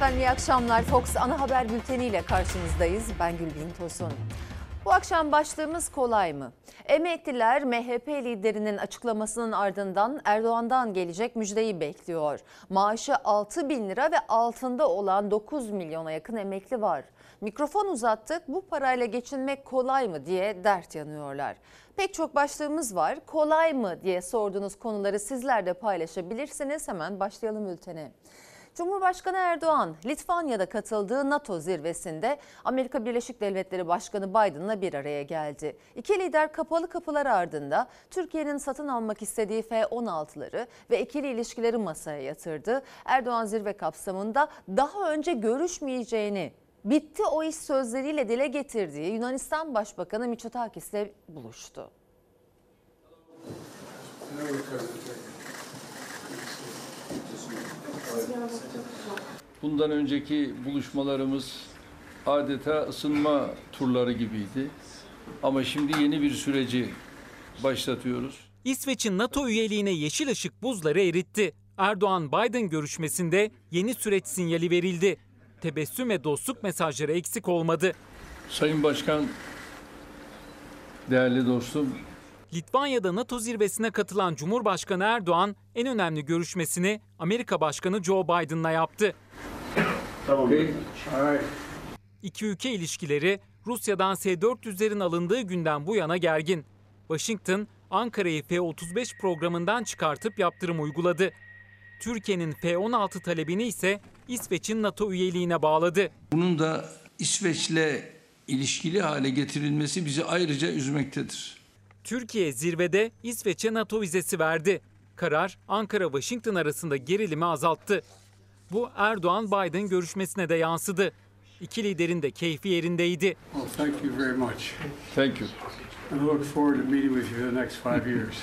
Efendim iyi akşamlar. Fox ana haber bülteniyle karşınızdayız. Ben Gülbin Tosun. Bu akşam başlığımız kolay mı? Emekliler MHP liderinin açıklamasının ardından Erdoğan'dan gelecek müjdeyi bekliyor. Maaşı 6 bin lira ve altında olan 9 milyona yakın emekli var. Mikrofon uzattık bu parayla geçinmek kolay mı diye dert yanıyorlar. Pek çok başlığımız var. Kolay mı diye sorduğunuz konuları sizler de paylaşabilirsiniz. Hemen başlayalım bültene. Cumhurbaşkanı Erdoğan, Litvanya'da katıldığı NATO zirvesinde Amerika Birleşik Devletleri Başkanı Biden'la bir araya geldi. İki lider kapalı kapılar ardında Türkiye'nin satın almak istediği F-16'ları ve ikili ilişkileri masaya yatırdı. Erdoğan zirve kapsamında daha önce görüşmeyeceğini bitti o iş sözleriyle dile getirdiği Yunanistan Başbakanı Mitsotakis'le buluştu. Bundan önceki buluşmalarımız adeta ısınma turları gibiydi. Ama şimdi yeni bir süreci başlatıyoruz. İsveç'in NATO üyeliğine yeşil ışık buzları eritti. Erdoğan-Biden görüşmesinde yeni süreç sinyali verildi. Tebessüm ve dostluk mesajları eksik olmadı. Sayın Başkan, değerli dostum, Litvanya'da NATO zirvesine katılan Cumhurbaşkanı Erdoğan en önemli görüşmesini Amerika Başkanı Joe Biden'la yaptı. İki ülke ilişkileri Rusya'dan S-400'lerin alındığı günden bu yana gergin. Washington, Ankara'yı F-35 programından çıkartıp yaptırım uyguladı. Türkiye'nin F-16 talebini ise İsveç'in NATO üyeliğine bağladı. bunun da İsveç'le ilişkili hale getirilmesi bizi ayrıca üzmektedir. Türkiye zirvede İsveç'e NATO vizesi verdi. Karar Ankara-Washington arasında gerilimi azalttı. Bu Erdoğan-Biden görüşmesine de yansıdı. İki liderin de keyfi yerindeydi. Well, thank you very much. Thank you. And I look forward to meeting with you the next five years.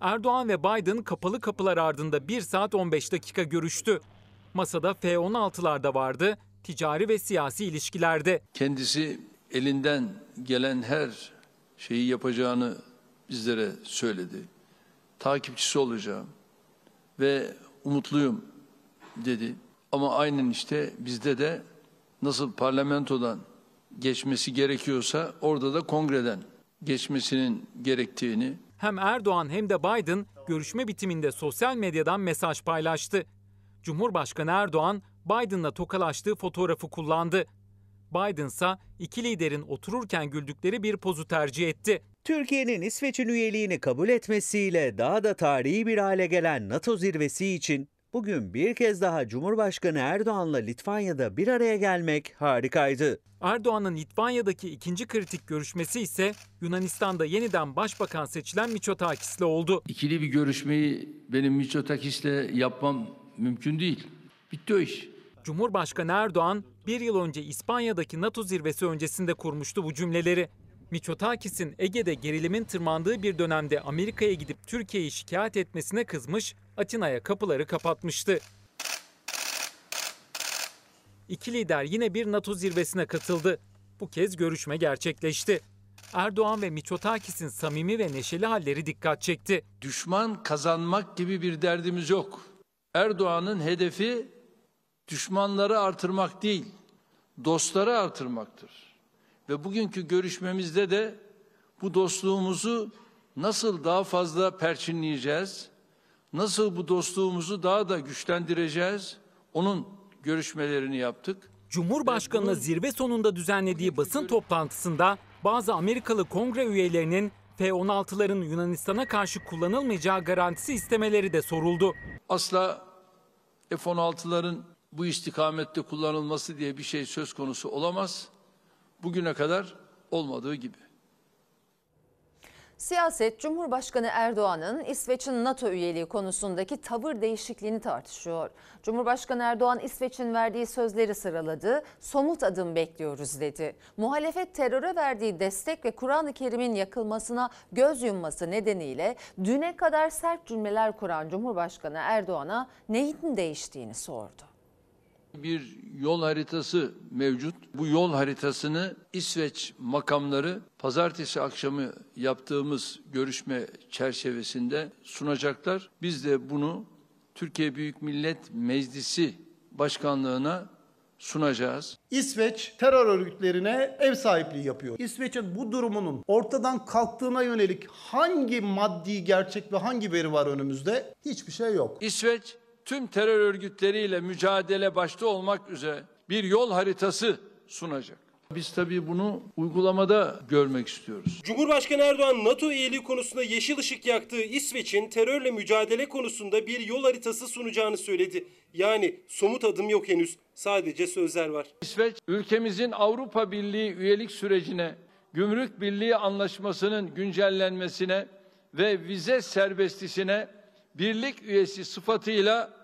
Erdoğan ve Biden kapalı kapılar ardında 1 saat 15 dakika görüştü. Masada F-16'lar da vardı, ticari ve siyasi ilişkilerde. Kendisi elinden gelen her şeyi yapacağını bizlere söyledi. Takipçisi olacağım ve umutluyum dedi. Ama aynen işte bizde de nasıl parlamentodan geçmesi gerekiyorsa orada da kongreden geçmesinin gerektiğini Hem Erdoğan hem de Biden görüşme bitiminde sosyal medyadan mesaj paylaştı. Cumhurbaşkanı Erdoğan Biden'la tokalaştığı fotoğrafı kullandı. Biden ise iki liderin otururken güldükleri bir pozu tercih etti. Türkiye'nin İsveç'in üyeliğini kabul etmesiyle daha da tarihi bir hale gelen NATO zirvesi için bugün bir kez daha Cumhurbaşkanı Erdoğan'la Litvanya'da bir araya gelmek harikaydı. Erdoğan'ın Litvanya'daki ikinci kritik görüşmesi ise Yunanistan'da yeniden başbakan seçilen Mitsotakis'le oldu. ikili bir görüşmeyi benim Mitsotakis'le yapmam mümkün değil. Bitti o iş. Cumhurbaşkanı Erdoğan bir yıl önce İspanya'daki NATO zirvesi öncesinde kurmuştu bu cümleleri. Mitsotakis'in Ege'de gerilimin tırmandığı bir dönemde Amerika'ya gidip Türkiye'yi şikayet etmesine kızmış, Atina'ya kapıları kapatmıştı. İki lider yine bir NATO zirvesine katıldı. Bu kez görüşme gerçekleşti. Erdoğan ve Mitsotakis'in samimi ve neşeli halleri dikkat çekti. Düşman kazanmak gibi bir derdimiz yok. Erdoğan'ın hedefi düşmanları artırmak değil, dostları artırmaktır. Ve bugünkü görüşmemizde de bu dostluğumuzu nasıl daha fazla perçinleyeceğiz, nasıl bu dostluğumuzu daha da güçlendireceğiz, onun görüşmelerini yaptık. Cumhurbaşkanı zirve sonunda düzenlediği basın toplantısında bazı Amerikalı kongre üyelerinin F-16'ların Yunanistan'a karşı kullanılmayacağı garantisi istemeleri de soruldu. Asla F-16'ların bu istikamette kullanılması diye bir şey söz konusu olamaz. Bugüne kadar olmadığı gibi. Siyaset Cumhurbaşkanı Erdoğan'ın İsveç'in NATO üyeliği konusundaki tavır değişikliğini tartışıyor. Cumhurbaşkanı Erdoğan İsveç'in verdiği sözleri sıraladı. Somut adım bekliyoruz dedi. Muhalefet teröre verdiği destek ve Kur'an-ı Kerim'in yakılmasına göz yumması nedeniyle düne kadar sert cümleler kuran Cumhurbaşkanı Erdoğan'a neyin değiştiğini sordu. Bir yol haritası mevcut. Bu yol haritasını İsveç makamları pazartesi akşamı yaptığımız görüşme çerçevesinde sunacaklar. Biz de bunu Türkiye Büyük Millet Meclisi Başkanlığına sunacağız. İsveç terör örgütlerine ev sahipliği yapıyor. İsveç'in bu durumunun ortadan kalktığına yönelik hangi maddi gerçek ve hangi veri var önümüzde? Hiçbir şey yok. İsveç tüm terör örgütleriyle mücadele başta olmak üzere bir yol haritası sunacak. Biz tabii bunu uygulamada görmek istiyoruz. Cumhurbaşkanı Erdoğan NATO üyeliği konusunda yeşil ışık yaktığı İsveç'in terörle mücadele konusunda bir yol haritası sunacağını söyledi. Yani somut adım yok henüz. Sadece sözler var. İsveç ülkemizin Avrupa Birliği üyelik sürecine, Gümrük Birliği Anlaşması'nın güncellenmesine ve vize serbestisine birlik üyesi sıfatıyla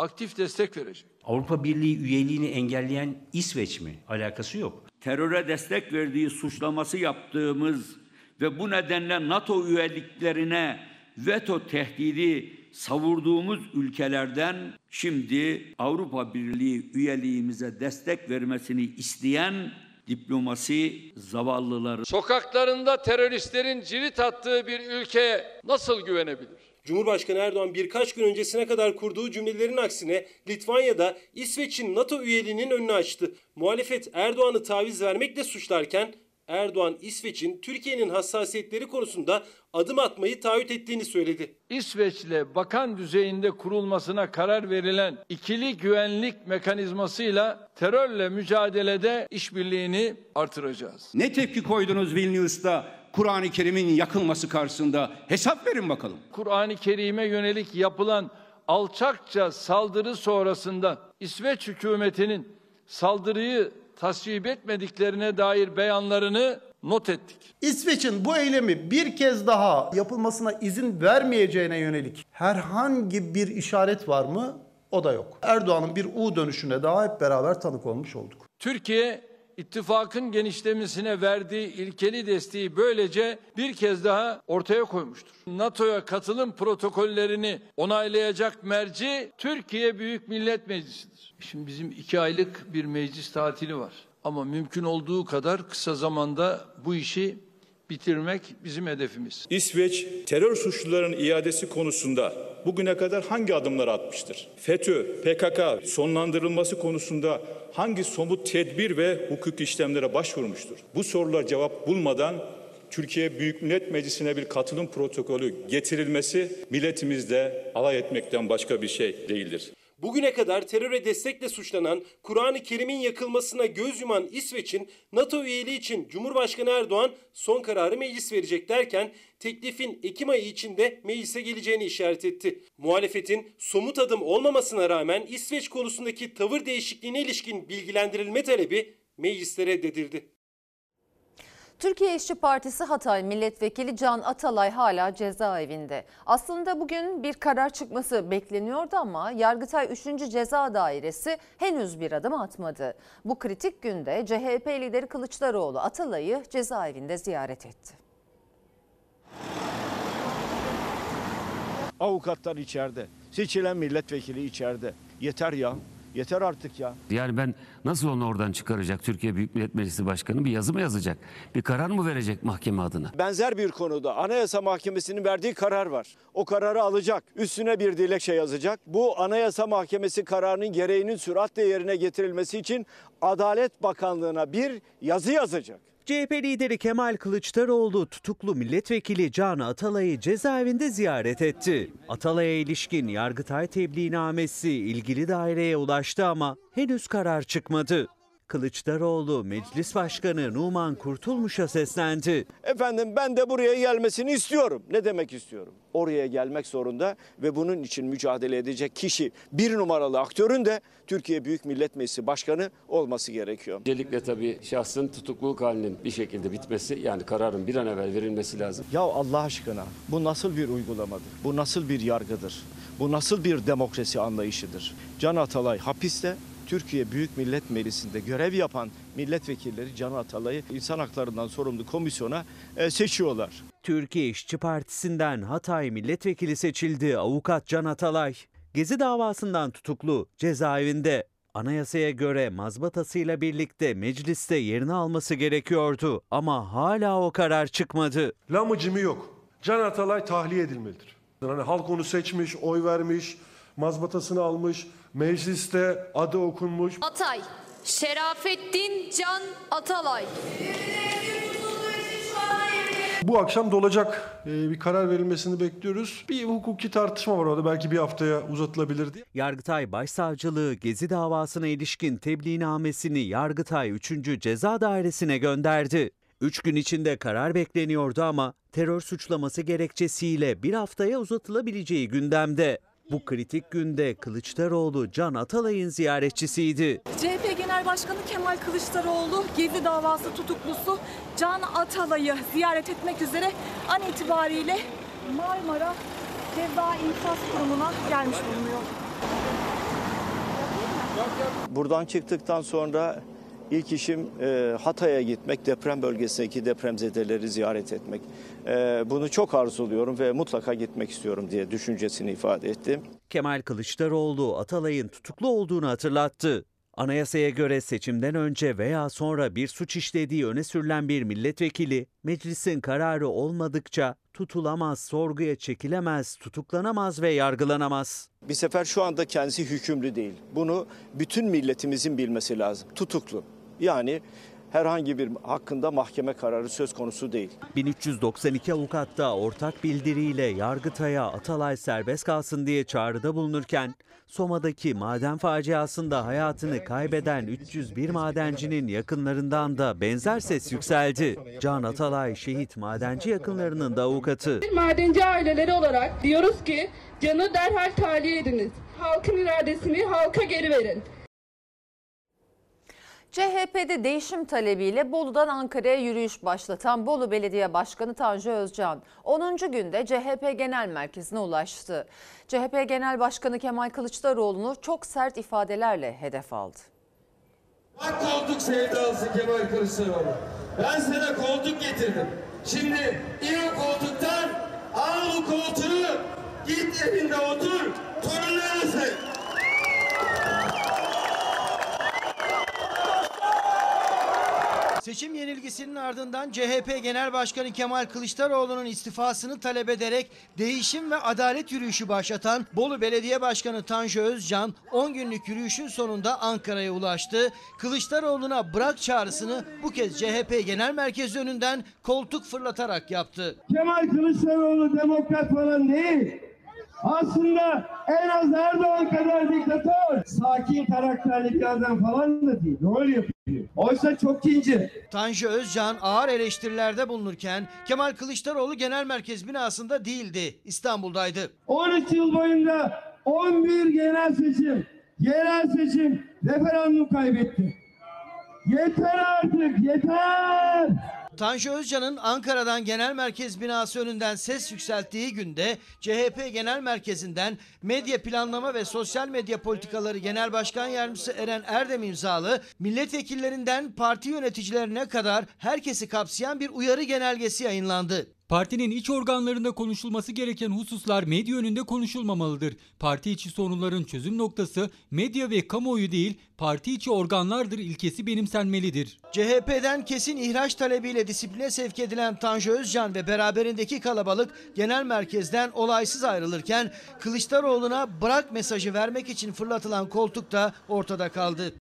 aktif destek verecek. Avrupa Birliği üyeliğini engelleyen İsveç mi? Alakası yok. teröre destek verdiği suçlaması yaptığımız ve bu nedenle NATO üyeliklerine veto tehdidi savurduğumuz ülkelerden şimdi Avrupa Birliği üyeliğimize destek vermesini isteyen diplomasi zavallıları Sokaklarında teröristlerin cirit attığı bir ülkeye nasıl güvenebilir? Cumhurbaşkanı Erdoğan birkaç gün öncesine kadar kurduğu cümlelerin aksine Litvanya'da İsveç'in NATO üyeliğinin önünü açtı. Muhalefet Erdoğan'ı taviz vermekle suçlarken Erdoğan İsveç'in Türkiye'nin hassasiyetleri konusunda adım atmayı taahhüt ettiğini söyledi. İsveç'le bakan düzeyinde kurulmasına karar verilen ikili güvenlik mekanizmasıyla terörle mücadelede işbirliğini artıracağız. Ne tepki koydunuz Vilnius'ta Kur'an-ı Kerim'in yakılması karşısında? Hesap verin bakalım. Kur'an-ı Kerim'e yönelik yapılan alçakça saldırı sonrasında İsveç hükümetinin saldırıyı tasvip etmediklerine dair beyanlarını not ettik. İsveç'in bu eylemi bir kez daha yapılmasına izin vermeyeceğine yönelik herhangi bir işaret var mı? O da yok. Erdoğan'ın bir U dönüşüne daha hep beraber tanık olmuş olduk. Türkiye ittifakın genişlemesine verdiği ilkeli desteği böylece bir kez daha ortaya koymuştur. NATO'ya katılım protokollerini onaylayacak merci Türkiye Büyük Millet Meclisi'dir. Şimdi bizim iki aylık bir meclis tatili var. Ama mümkün olduğu kadar kısa zamanda bu işi bitirmek bizim hedefimiz. İsveç terör suçluların iadesi konusunda bugüne kadar hangi adımlar atmıştır? FETÖ, PKK sonlandırılması konusunda hangi somut tedbir ve hukuk işlemlere başvurmuştur? Bu sorular cevap bulmadan Türkiye Büyük Millet Meclisi'ne bir katılım protokolü getirilmesi milletimizle alay etmekten başka bir şey değildir. Bugüne kadar teröre destekle suçlanan, Kur'an-ı Kerim'in yakılmasına göz yuman İsveç'in NATO üyeliği için Cumhurbaşkanı Erdoğan son kararı meclis verecek derken teklifin Ekim ayı içinde meclise geleceğini işaret etti. Muhalefetin somut adım olmamasına rağmen İsveç konusundaki tavır değişikliğine ilişkin bilgilendirilme talebi mecliste reddedildi. Türkiye İşçi Partisi Hatay Milletvekili Can Atalay hala cezaevinde. Aslında bugün bir karar çıkması bekleniyordu ama Yargıtay 3. Ceza Dairesi henüz bir adım atmadı. Bu kritik günde CHP lideri Kılıçdaroğlu Atalay'ı cezaevinde ziyaret etti. Avukatlar içeride, seçilen milletvekili içeride. Yeter ya, yeter artık ya. Yani ben nasıl onu oradan çıkaracak Türkiye Büyük Millet Meclisi Başkanı bir yazı mı yazacak? Bir karar mı verecek mahkeme adına? Benzer bir konuda Anayasa Mahkemesi'nin verdiği karar var. O kararı alacak, üstüne bir dilekçe yazacak. Bu Anayasa Mahkemesi kararının gereğinin süratle yerine getirilmesi için Adalet Bakanlığı'na bir yazı yazacak. CHP lideri Kemal Kılıçdaroğlu tutuklu milletvekili Can Atalay'ı cezaevinde ziyaret etti. Atalay'a ilişkin Yargıtay tebliğnamesi ilgili daireye ulaştı ama henüz karar çıkmadı. Kılıçdaroğlu Meclis Başkanı Numan Kurtulmuş'a seslendi. Efendim ben de buraya gelmesini istiyorum. Ne demek istiyorum? Oraya gelmek zorunda ve bunun için mücadele edecek kişi bir numaralı aktörün de Türkiye Büyük Millet Meclisi Başkanı olması gerekiyor. Öncelikle tabii şahsın tutukluluk halinin bir şekilde bitmesi yani kararın bir an evvel verilmesi lazım. Ya Allah aşkına bu nasıl bir uygulamadır? Bu nasıl bir yargıdır? Bu nasıl bir demokrasi anlayışıdır? Can Atalay hapiste Türkiye Büyük Millet Meclisi'nde görev yapan milletvekilleri Can Atalay'ı insan haklarından sorumlu komisyona e, seçiyorlar. Türkiye İşçi Partisi'nden Hatay milletvekili seçildi avukat Can Atalay. Gezi davasından tutuklu cezaevinde. Anayasaya göre mazbatasıyla birlikte mecliste yerini alması gerekiyordu ama hala o karar çıkmadı. Lamıcımı yok. Can Atalay tahliye edilmelidir. Yani halk onu seçmiş, oy vermiş, mazbatasını almış, mecliste adı okunmuş. Atay, Şerafettin Can Atalay. Bu akşam dolacak e, bir karar verilmesini bekliyoruz. Bir hukuki tartışma var orada belki bir haftaya uzatılabilir diye. Yargıtay Başsavcılığı Gezi davasına ilişkin tebliğnamesini Yargıtay 3. Ceza Dairesi'ne gönderdi. Üç gün içinde karar bekleniyordu ama terör suçlaması gerekçesiyle bir haftaya uzatılabileceği gündemde. Bu kritik günde Kılıçdaroğlu Can Atalay'ın ziyaretçisiydi. CHP Genel Başkanı Kemal Kılıçdaroğlu Gezi davası tutuklusu Can Atalay'ı ziyaret etmek üzere an itibariyle Marmara Ceza İnfaz Kurumu'na gelmiş bulunuyor. Buradan çıktıktan sonra ilk işim e, Hatay'a gitmek, deprem bölgesindeki depremzedeleri ziyaret etmek. E, bunu çok arzuluyorum ve mutlaka gitmek istiyorum diye düşüncesini ifade ettim. Kemal Kılıçdaroğlu Atalay'ın tutuklu olduğunu hatırlattı. Anayasaya göre seçimden önce veya sonra bir suç işlediği öne sürülen bir milletvekili meclisin kararı olmadıkça tutulamaz, sorguya çekilemez, tutuklanamaz ve yargılanamaz. Bir sefer şu anda kendisi hükümlü değil. Bunu bütün milletimizin bilmesi lazım. Tutuklu. Yani herhangi bir hakkında mahkeme kararı söz konusu değil. 1392 avukat da ortak bildiriyle Yargıtay'a Atalay serbest kalsın diye çağrıda bulunurken Soma'daki maden faciasında hayatını kaybeden 301 madencinin yakınlarından da benzer ses yükseldi. Can Atalay şehit madenci yakınlarının da avukatı. Madenci aileleri olarak diyoruz ki canı derhal tahliye ediniz. Halkın iradesini halka geri verin. CHP'de değişim talebiyle Bolu'dan Ankara'ya yürüyüş başlatan Bolu Belediye Başkanı Tanju Özcan 10. günde CHP Genel Merkezi'ne ulaştı. CHP Genel Başkanı Kemal Kılıçdaroğlu'nu çok sert ifadelerle hedef aldı. Bak koltuk sevdalısı Kemal Kılıçdaroğlu. Ben sana koltuk getirdim. Şimdi in koltuktan al bu koltuğu git evinde otur torunlarısın. Seçim yenilgisinin ardından CHP Genel Başkanı Kemal Kılıçdaroğlu'nun istifasını talep ederek değişim ve adalet yürüyüşü başlatan Bolu Belediye Başkanı Tanju Özcan 10 günlük yürüyüşün sonunda Ankara'ya ulaştı. Kılıçdaroğlu'na bırak çağrısını bu kez CHP Genel Merkezi önünden koltuk fırlatarak yaptı. Kemal Kılıçdaroğlu demokrat falan değil. Aslında en az Erdoğan kadar diktatör. Sakin karakterli bir adam falan da değil. Rol yapıyor. Oysa çok ince. Tanju Özcan ağır eleştirilerde bulunurken Kemal Kılıçdaroğlu Genel Merkez binasında değildi. İstanbul'daydı. 13 yıl boyunca 11 genel seçim, yerel seçim, referandum kaybetti. Yeter artık yeter. Tanju Özcan'ın Ankara'dan genel merkez binası önünden ses yükselttiği günde CHP Genel Merkezi'nden Medya Planlama ve Sosyal Medya Politikaları Genel Başkan Yardımcısı Eren Erdem imzalı milletvekillerinden parti yöneticilerine kadar herkesi kapsayan bir uyarı genelgesi yayınlandı. Partinin iç organlarında konuşulması gereken hususlar medya önünde konuşulmamalıdır. Parti içi sorunların çözüm noktası medya ve kamuoyu değil, parti içi organlardır ilkesi benimsenmelidir. CHP'den kesin ihraç talebiyle disipline sevk edilen Tanju Özcan ve beraberindeki kalabalık genel merkezden olaysız ayrılırken Kılıçdaroğlu'na bırak mesajı vermek için fırlatılan koltuk da ortada kaldı.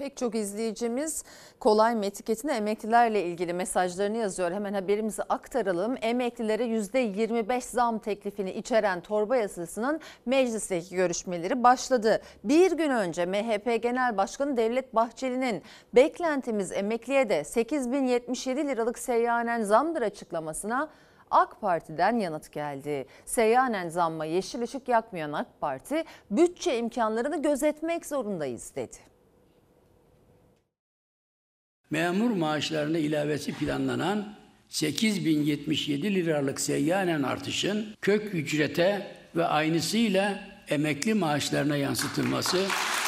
Pek çok izleyicimiz kolay mı etiketine emeklilerle ilgili mesajlarını yazıyor. Hemen haberimizi aktaralım. Emeklilere %25 zam teklifini içeren torba yasasının meclisteki görüşmeleri başladı. Bir gün önce MHP Genel Başkanı Devlet Bahçeli'nin beklentimiz emekliye de 8077 liralık seyyanen zamdır açıklamasına AK Parti'den yanıt geldi. Seyyanen zamma yeşil ışık yakmayan AK Parti bütçe imkanlarını gözetmek zorundayız dedi. Memur maaşlarına ilavesi planlanan 8077 liralık seyyanen artışın kök ücrete ve aynısıyla emekli maaşlarına yansıtılması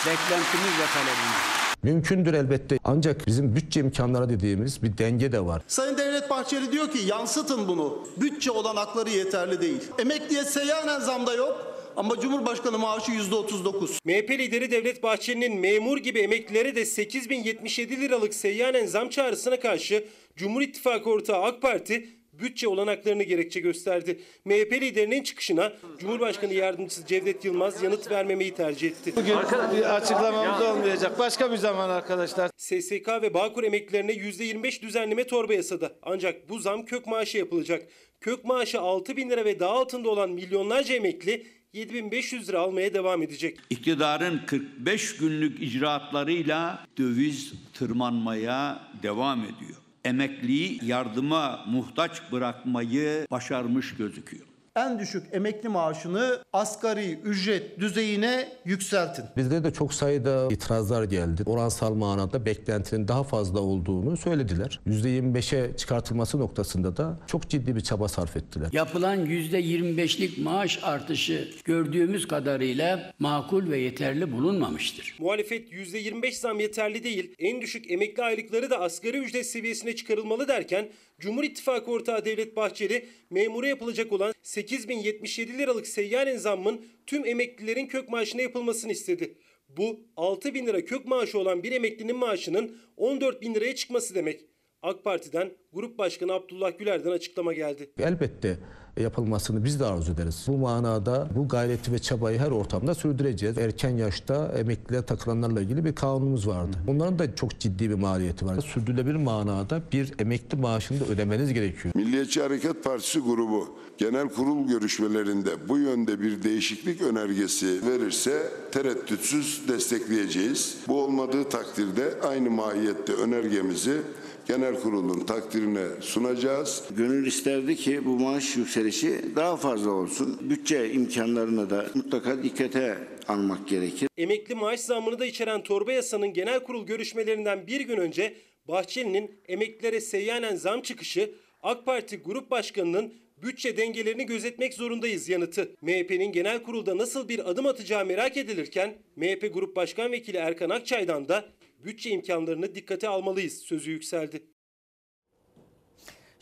beklentimiz ve talebimiz. Mümkündür elbette ancak bizim bütçe imkanları dediğimiz bir denge de var. Sayın Devlet Bahçeli diyor ki yansıtın bunu. Bütçe olanakları yeterli değil. Emekliye seyyanen zamda yok. Ama Cumhurbaşkanı maaşı %39. MHP lideri Devlet Bahçeli'nin memur gibi emeklilere de 8077 liralık seyyanen zam çağrısına karşı Cumhur İttifakı ortağı AK Parti bütçe olanaklarını gerekçe gösterdi. MHP liderinin çıkışına Cumhurbaşkanı Yardımcısı Cevdet Yılmaz yanıt vermemeyi tercih etti. Bugün bir açıklamamız olmayacak. Başka bir zaman arkadaşlar. SSK ve Bağkur emeklilerine %25 düzenleme torba yasada. Ancak bu zam kök maaşı yapılacak. Kök maaşı 6 bin lira ve daha altında olan milyonlarca emekli 7500 lira almaya devam edecek. İktidarın 45 günlük icraatlarıyla döviz tırmanmaya devam ediyor. Emekliyi yardıma muhtaç bırakmayı başarmış gözüküyor. En düşük emekli maaşını asgari ücret düzeyine yükseltin. Bizde de çok sayıda itirazlar geldi. Oransal manada beklentinin daha fazla olduğunu söylediler. %25'e çıkartılması noktasında da çok ciddi bir çaba sarf ettiler. Yapılan %25'lik maaş artışı gördüğümüz kadarıyla makul ve yeterli bulunmamıştır. Muhalefet %25 zam yeterli değil, en düşük emekli aylıkları da asgari ücret seviyesine çıkarılmalı derken Cumhur İttifakı ortağı Devlet Bahçeli memura yapılacak olan 8077 liralık seyyanen zammın tüm emeklilerin kök maaşına yapılmasını istedi. Bu 6 bin lira kök maaşı olan bir emeklinin maaşının 14 bin liraya çıkması demek. AK Parti'den Grup Başkanı Abdullah Güler'den açıklama geldi. Elbette yapılmasını biz de arzu ederiz. Bu manada bu gayreti ve çabayı her ortamda sürdüreceğiz. Erken yaşta emekliliğe takılanlarla ilgili bir kanunumuz vardı. Onların da çok ciddi bir maliyeti var. Sürdürülebilir manada bir emekli maaşını da ödemeniz gerekiyor. Milliyetçi Hareket Partisi grubu genel kurul görüşmelerinde bu yönde bir değişiklik önergesi verirse tereddütsüz destekleyeceğiz. Bu olmadığı takdirde aynı mahiyette önergemizi genel kurulun takdirine sunacağız. Gönül isterdi ki bu maaş yükselişi daha fazla olsun. Bütçe imkanlarını da mutlaka dikkate almak gerekir. Emekli maaş zammını da içeren torba yasanın genel kurul görüşmelerinden bir gün önce Bahçeli'nin emeklilere seyyanen zam çıkışı AK Parti Grup Başkanı'nın bütçe dengelerini gözetmek zorundayız yanıtı. MHP'nin genel kurulda nasıl bir adım atacağı merak edilirken MHP Grup Başkan Vekili Erkan Akçay'dan da bütçe imkanlarını dikkate almalıyız sözü yükseldi.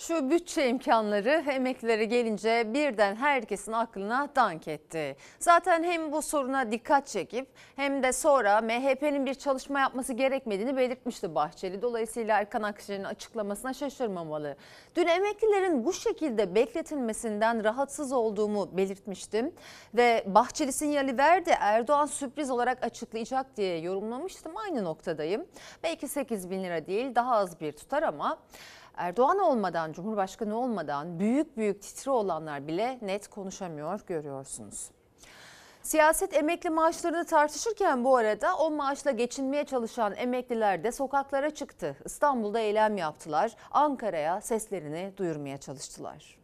Şu bütçe imkanları emeklilere gelince birden herkesin aklına dank etti. Zaten hem bu soruna dikkat çekip hem de sonra MHP'nin bir çalışma yapması gerekmediğini belirtmişti Bahçeli. Dolayısıyla Erkan Akşener'in açıklamasına şaşırmamalı. Dün emeklilerin bu şekilde bekletilmesinden rahatsız olduğumu belirtmiştim. Ve Bahçeli sinyali verdi Erdoğan sürpriz olarak açıklayacak diye yorumlamıştım. Aynı noktadayım. Belki 8 bin lira değil daha az bir tutar ama... Erdoğan olmadan, Cumhurbaşkanı olmadan büyük büyük titri olanlar bile net konuşamıyor görüyorsunuz. Siyaset emekli maaşlarını tartışırken bu arada o maaşla geçinmeye çalışan emekliler de sokaklara çıktı. İstanbul'da eylem yaptılar. Ankara'ya seslerini duyurmaya çalıştılar.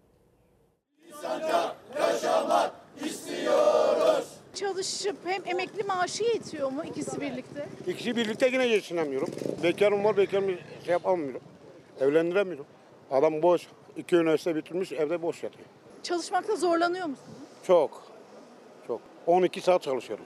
İnsanca yaşamak istiyoruz. Çalışıp hem emekli maaşı yetiyor mu ikisi birlikte? İkisi birlikte yine geçinemiyorum. Bekarım var bekarım şey yapamıyorum. Evlendiremiyorum. Adam boş. iki üniversite bitirmiş evde boş yatıyor. Çalışmakta zorlanıyor musunuz? Çok. Çok. 12 saat çalışıyorum.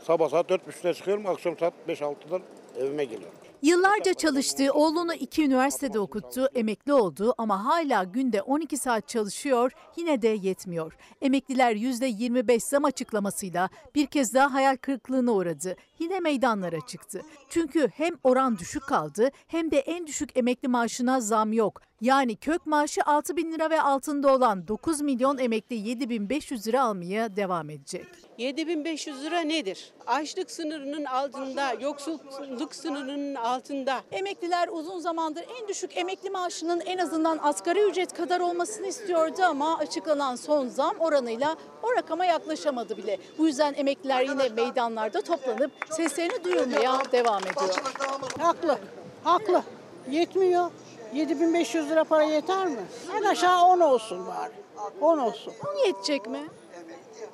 Sabah saat 4.30'da çıkıyorum. Akşam saat 5-6'dan evime geliyorum. Yıllarca çalıştığı, oğlunu iki üniversitede okuttu, emekli oldu ama hala günde 12 saat çalışıyor, yine de yetmiyor. Emekliler %25 zam açıklamasıyla bir kez daha hayal kırıklığına uğradı. Yine meydanlara çıktı. Çünkü hem oran düşük kaldı hem de en düşük emekli maaşına zam yok. Yani kök maaşı 6 bin lira ve altında olan 9 milyon emekli 7500 lira almaya devam edecek. 7500 lira nedir? Açlık sınırının altında, yoksulluk sınırının altında. Emekliler uzun zamandır en düşük emekli maaşının en azından asgari ücret kadar olmasını istiyordu ama açıklanan son zam oranıyla o rakama yaklaşamadı bile. Bu yüzden emekliler yine meydanlarda toplanıp seslerini duyurmaya devam ediyor. Haklı, haklı. Yetmiyor. 7500 lira para yeter mi? En aşağı 10 olsun bari. 10 olsun. 10 yetecek mi?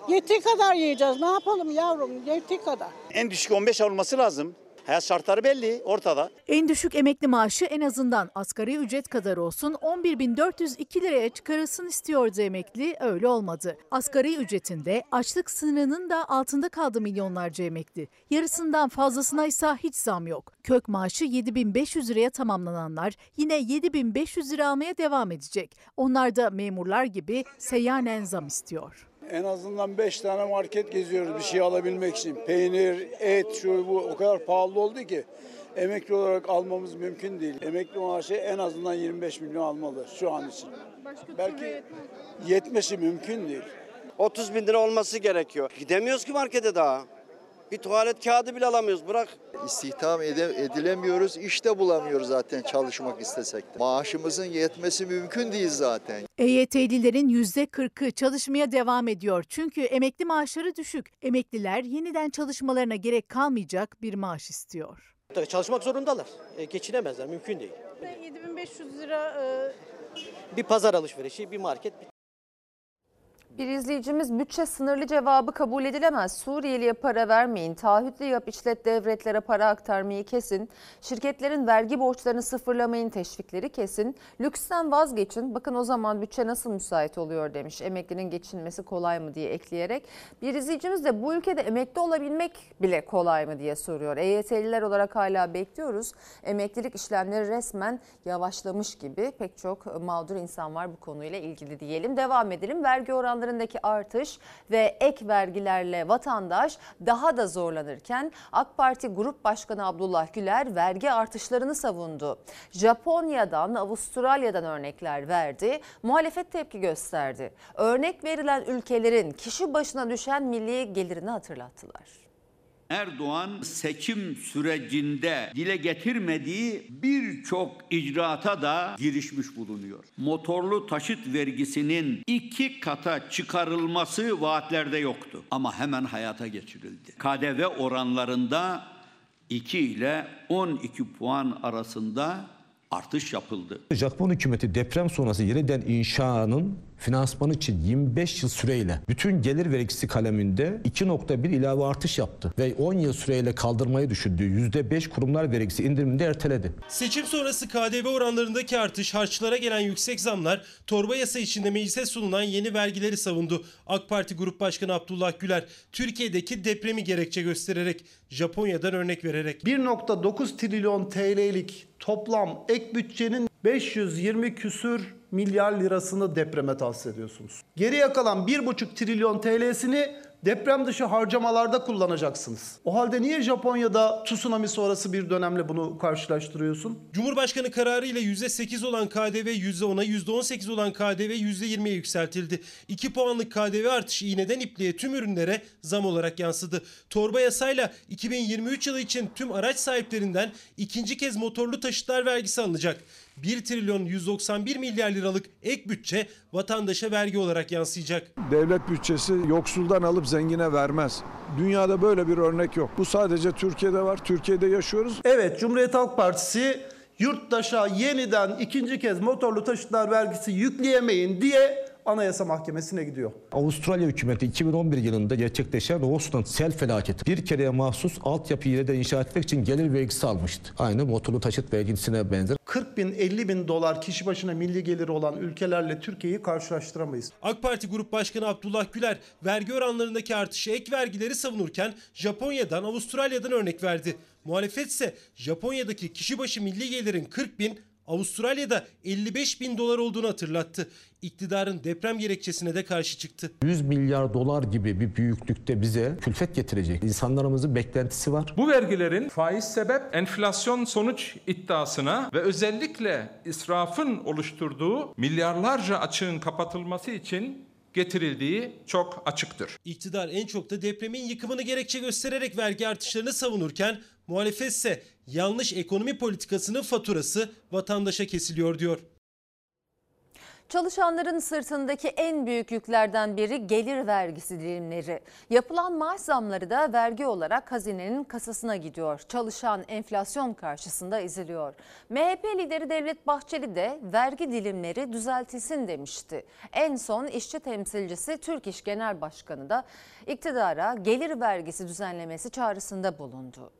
Yettiği kadar yiyeceğiz. Ne yapalım yavrum? Yettiği kadar. En düşük 15 olması lazım. Hayat şartları belli ortada. En düşük emekli maaşı en azından asgari ücret kadar olsun 11.402 liraya çıkarılsın istiyordu emekli öyle olmadı. Asgari ücretinde açlık sınırının da altında kaldı milyonlarca emekli. Yarısından fazlasına ise hiç zam yok. Kök maaşı 7500 liraya tamamlananlar yine 7500 lira almaya devam edecek. Onlar da memurlar gibi seyyanen zam istiyor. En azından 5 tane market geziyoruz bir şey alabilmek için. Peynir, et, şu bu o kadar pahalı oldu ki. Emekli olarak almamız mümkün değil. Emekli maaşı en azından 25 milyon almalı şu an için. Belki yetmesi mümkün değil. 30 bin lira olması gerekiyor. Gidemiyoruz ki markete daha. Bir tuvalet kağıdı bile alamıyoruz. Bırak İstihdam edilemiyoruz, iş de bulamıyoruz zaten çalışmak istesek de. Maaşımızın yetmesi mümkün değil zaten. EYT'lilerin %40'ı çalışmaya devam ediyor. Çünkü emekli maaşları düşük. Emekliler yeniden çalışmalarına gerek kalmayacak bir maaş istiyor. Çalışmak zorundalar. E, geçinemezler. Mümkün değil. 7500 lira e, Bir pazar alışverişi, bir market, Bir izleyicimiz bütçe sınırlı cevabı kabul edilemez. Suriyeliye para vermeyin, taahhütlü yap işlet devletlere para aktarmayı kesin, şirketlerin vergi borçlarını sıfırlamayın, teşvikleri kesin, lüksten vazgeçin. Bakın o zaman bütçe nasıl müsait oluyor demiş. Emeklinin geçinmesi kolay mı diye ekleyerek. Bir izleyicimiz de bu ülkede emekli olabilmek bile kolay mı diye soruyor. EYT'liler olarak hala bekliyoruz. Emeklilik işlemleri resmen yavaşlamış gibi pek çok mağdur insan var bu konuyla ilgili diyelim. Devam edelim. Vergi oranlarındaki artış ve ek vergilerle vatandaş daha da zorlanırken AK Parti Grup Başkanı Abdullah Güler vergi artışlarını savundu. Japonya'dan, Avustralya'dan örnekler verdi. Muhalefet tepki gösterdi. Örnek verilen ülkelerin kişi başına düşen milli gelirini hatırlattılar. Erdoğan seçim sürecinde dile getirmediği birçok icraata da girişmiş bulunuyor. Motorlu taşıt vergisinin iki kata çıkarılması vaatlerde yoktu ama hemen hayata geçirildi. KDV oranlarında 2 ile 12 puan arasında artış yapıldı. Japon hükümeti deprem sonrası yeniden inşanın finansmanı için 25 yıl süreyle bütün gelir vergisi kaleminde 2.1 ilave artış yaptı ve 10 yıl süreyle kaldırmayı düşündüğü %5 kurumlar vergisi indirimini de erteledi. Seçim sonrası KDV oranlarındaki artış, harçlara gelen yüksek zamlar, torba yasa içinde meclise sunulan yeni vergileri savundu. AK Parti Grup Başkanı Abdullah Güler, Türkiye'deki depremi gerekçe göstererek, Japonya'dan örnek vererek. 1.9 trilyon TL'lik toplam ek bütçenin 520 küsür milyar lirasını depreme tahsis ediyorsunuz. Geriye kalan 1,5 trilyon TL'sini deprem dışı harcamalarda kullanacaksınız. O halde niye Japonya'da tsunami sonrası bir dönemle bunu karşılaştırıyorsun? Cumhurbaşkanı kararıyla %8 olan KDV %10'a, %18 olan KDV %20'ye yükseltildi. 2 puanlık KDV artışı iğneden ipliğe tüm ürünlere zam olarak yansıdı. Torba yasayla 2023 yılı için tüm araç sahiplerinden ikinci kez motorlu taşıtlar vergisi alınacak. 1 trilyon 191 milyar liralık ek bütçe vatandaşa vergi olarak yansıyacak. Devlet bütçesi yoksuldan alıp zengine vermez. Dünyada böyle bir örnek yok. Bu sadece Türkiye'de var. Türkiye'de yaşıyoruz. Evet Cumhuriyet Halk Partisi yurttaşa yeniden ikinci kez motorlu taşıtlar vergisi yükleyemeyin diye Anayasa Mahkemesi'ne gidiyor. Avustralya hükümeti 2011 yılında gerçekleşen Roseland sel felaketi bir kereye mahsus altyapı yeniden inşa etmek için gelir vergisi almıştı. Aynı motorlu taşıt vergisine benzer. 40 bin 50 bin dolar kişi başına milli geliri olan ülkelerle Türkiye'yi karşılaştıramayız. AK Parti Grup Başkanı Abdullah Güler vergi oranlarındaki artışı ek vergileri savunurken Japonya'dan Avustralya'dan örnek verdi. Muhalefet ise Japonya'daki kişi başı milli gelirin 40 bin, Avustralya'da 55 bin dolar olduğunu hatırlattı. İktidarın deprem gerekçesine de karşı çıktı. 100 milyar dolar gibi bir büyüklükte bize külfet getirecek. İnsanlarımızın beklentisi var. Bu vergilerin faiz sebep enflasyon sonuç iddiasına ve özellikle israfın oluşturduğu milyarlarca açığın kapatılması için getirildiği çok açıktır. İktidar en çok da depremin yıkımını gerekçe göstererek vergi artışlarını savunurken muhalefet ise yanlış ekonomi politikasının faturası vatandaşa kesiliyor diyor. Çalışanların sırtındaki en büyük yüklerden biri gelir vergisi dilimleri. Yapılan maaş zamları da vergi olarak hazinenin kasasına gidiyor. Çalışan enflasyon karşısında eziliyor. MHP lideri Devlet Bahçeli de vergi dilimleri düzeltilsin demişti. En son işçi temsilcisi Türk İş Genel Başkanı da iktidara gelir vergisi düzenlemesi çağrısında bulundu.